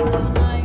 Bye.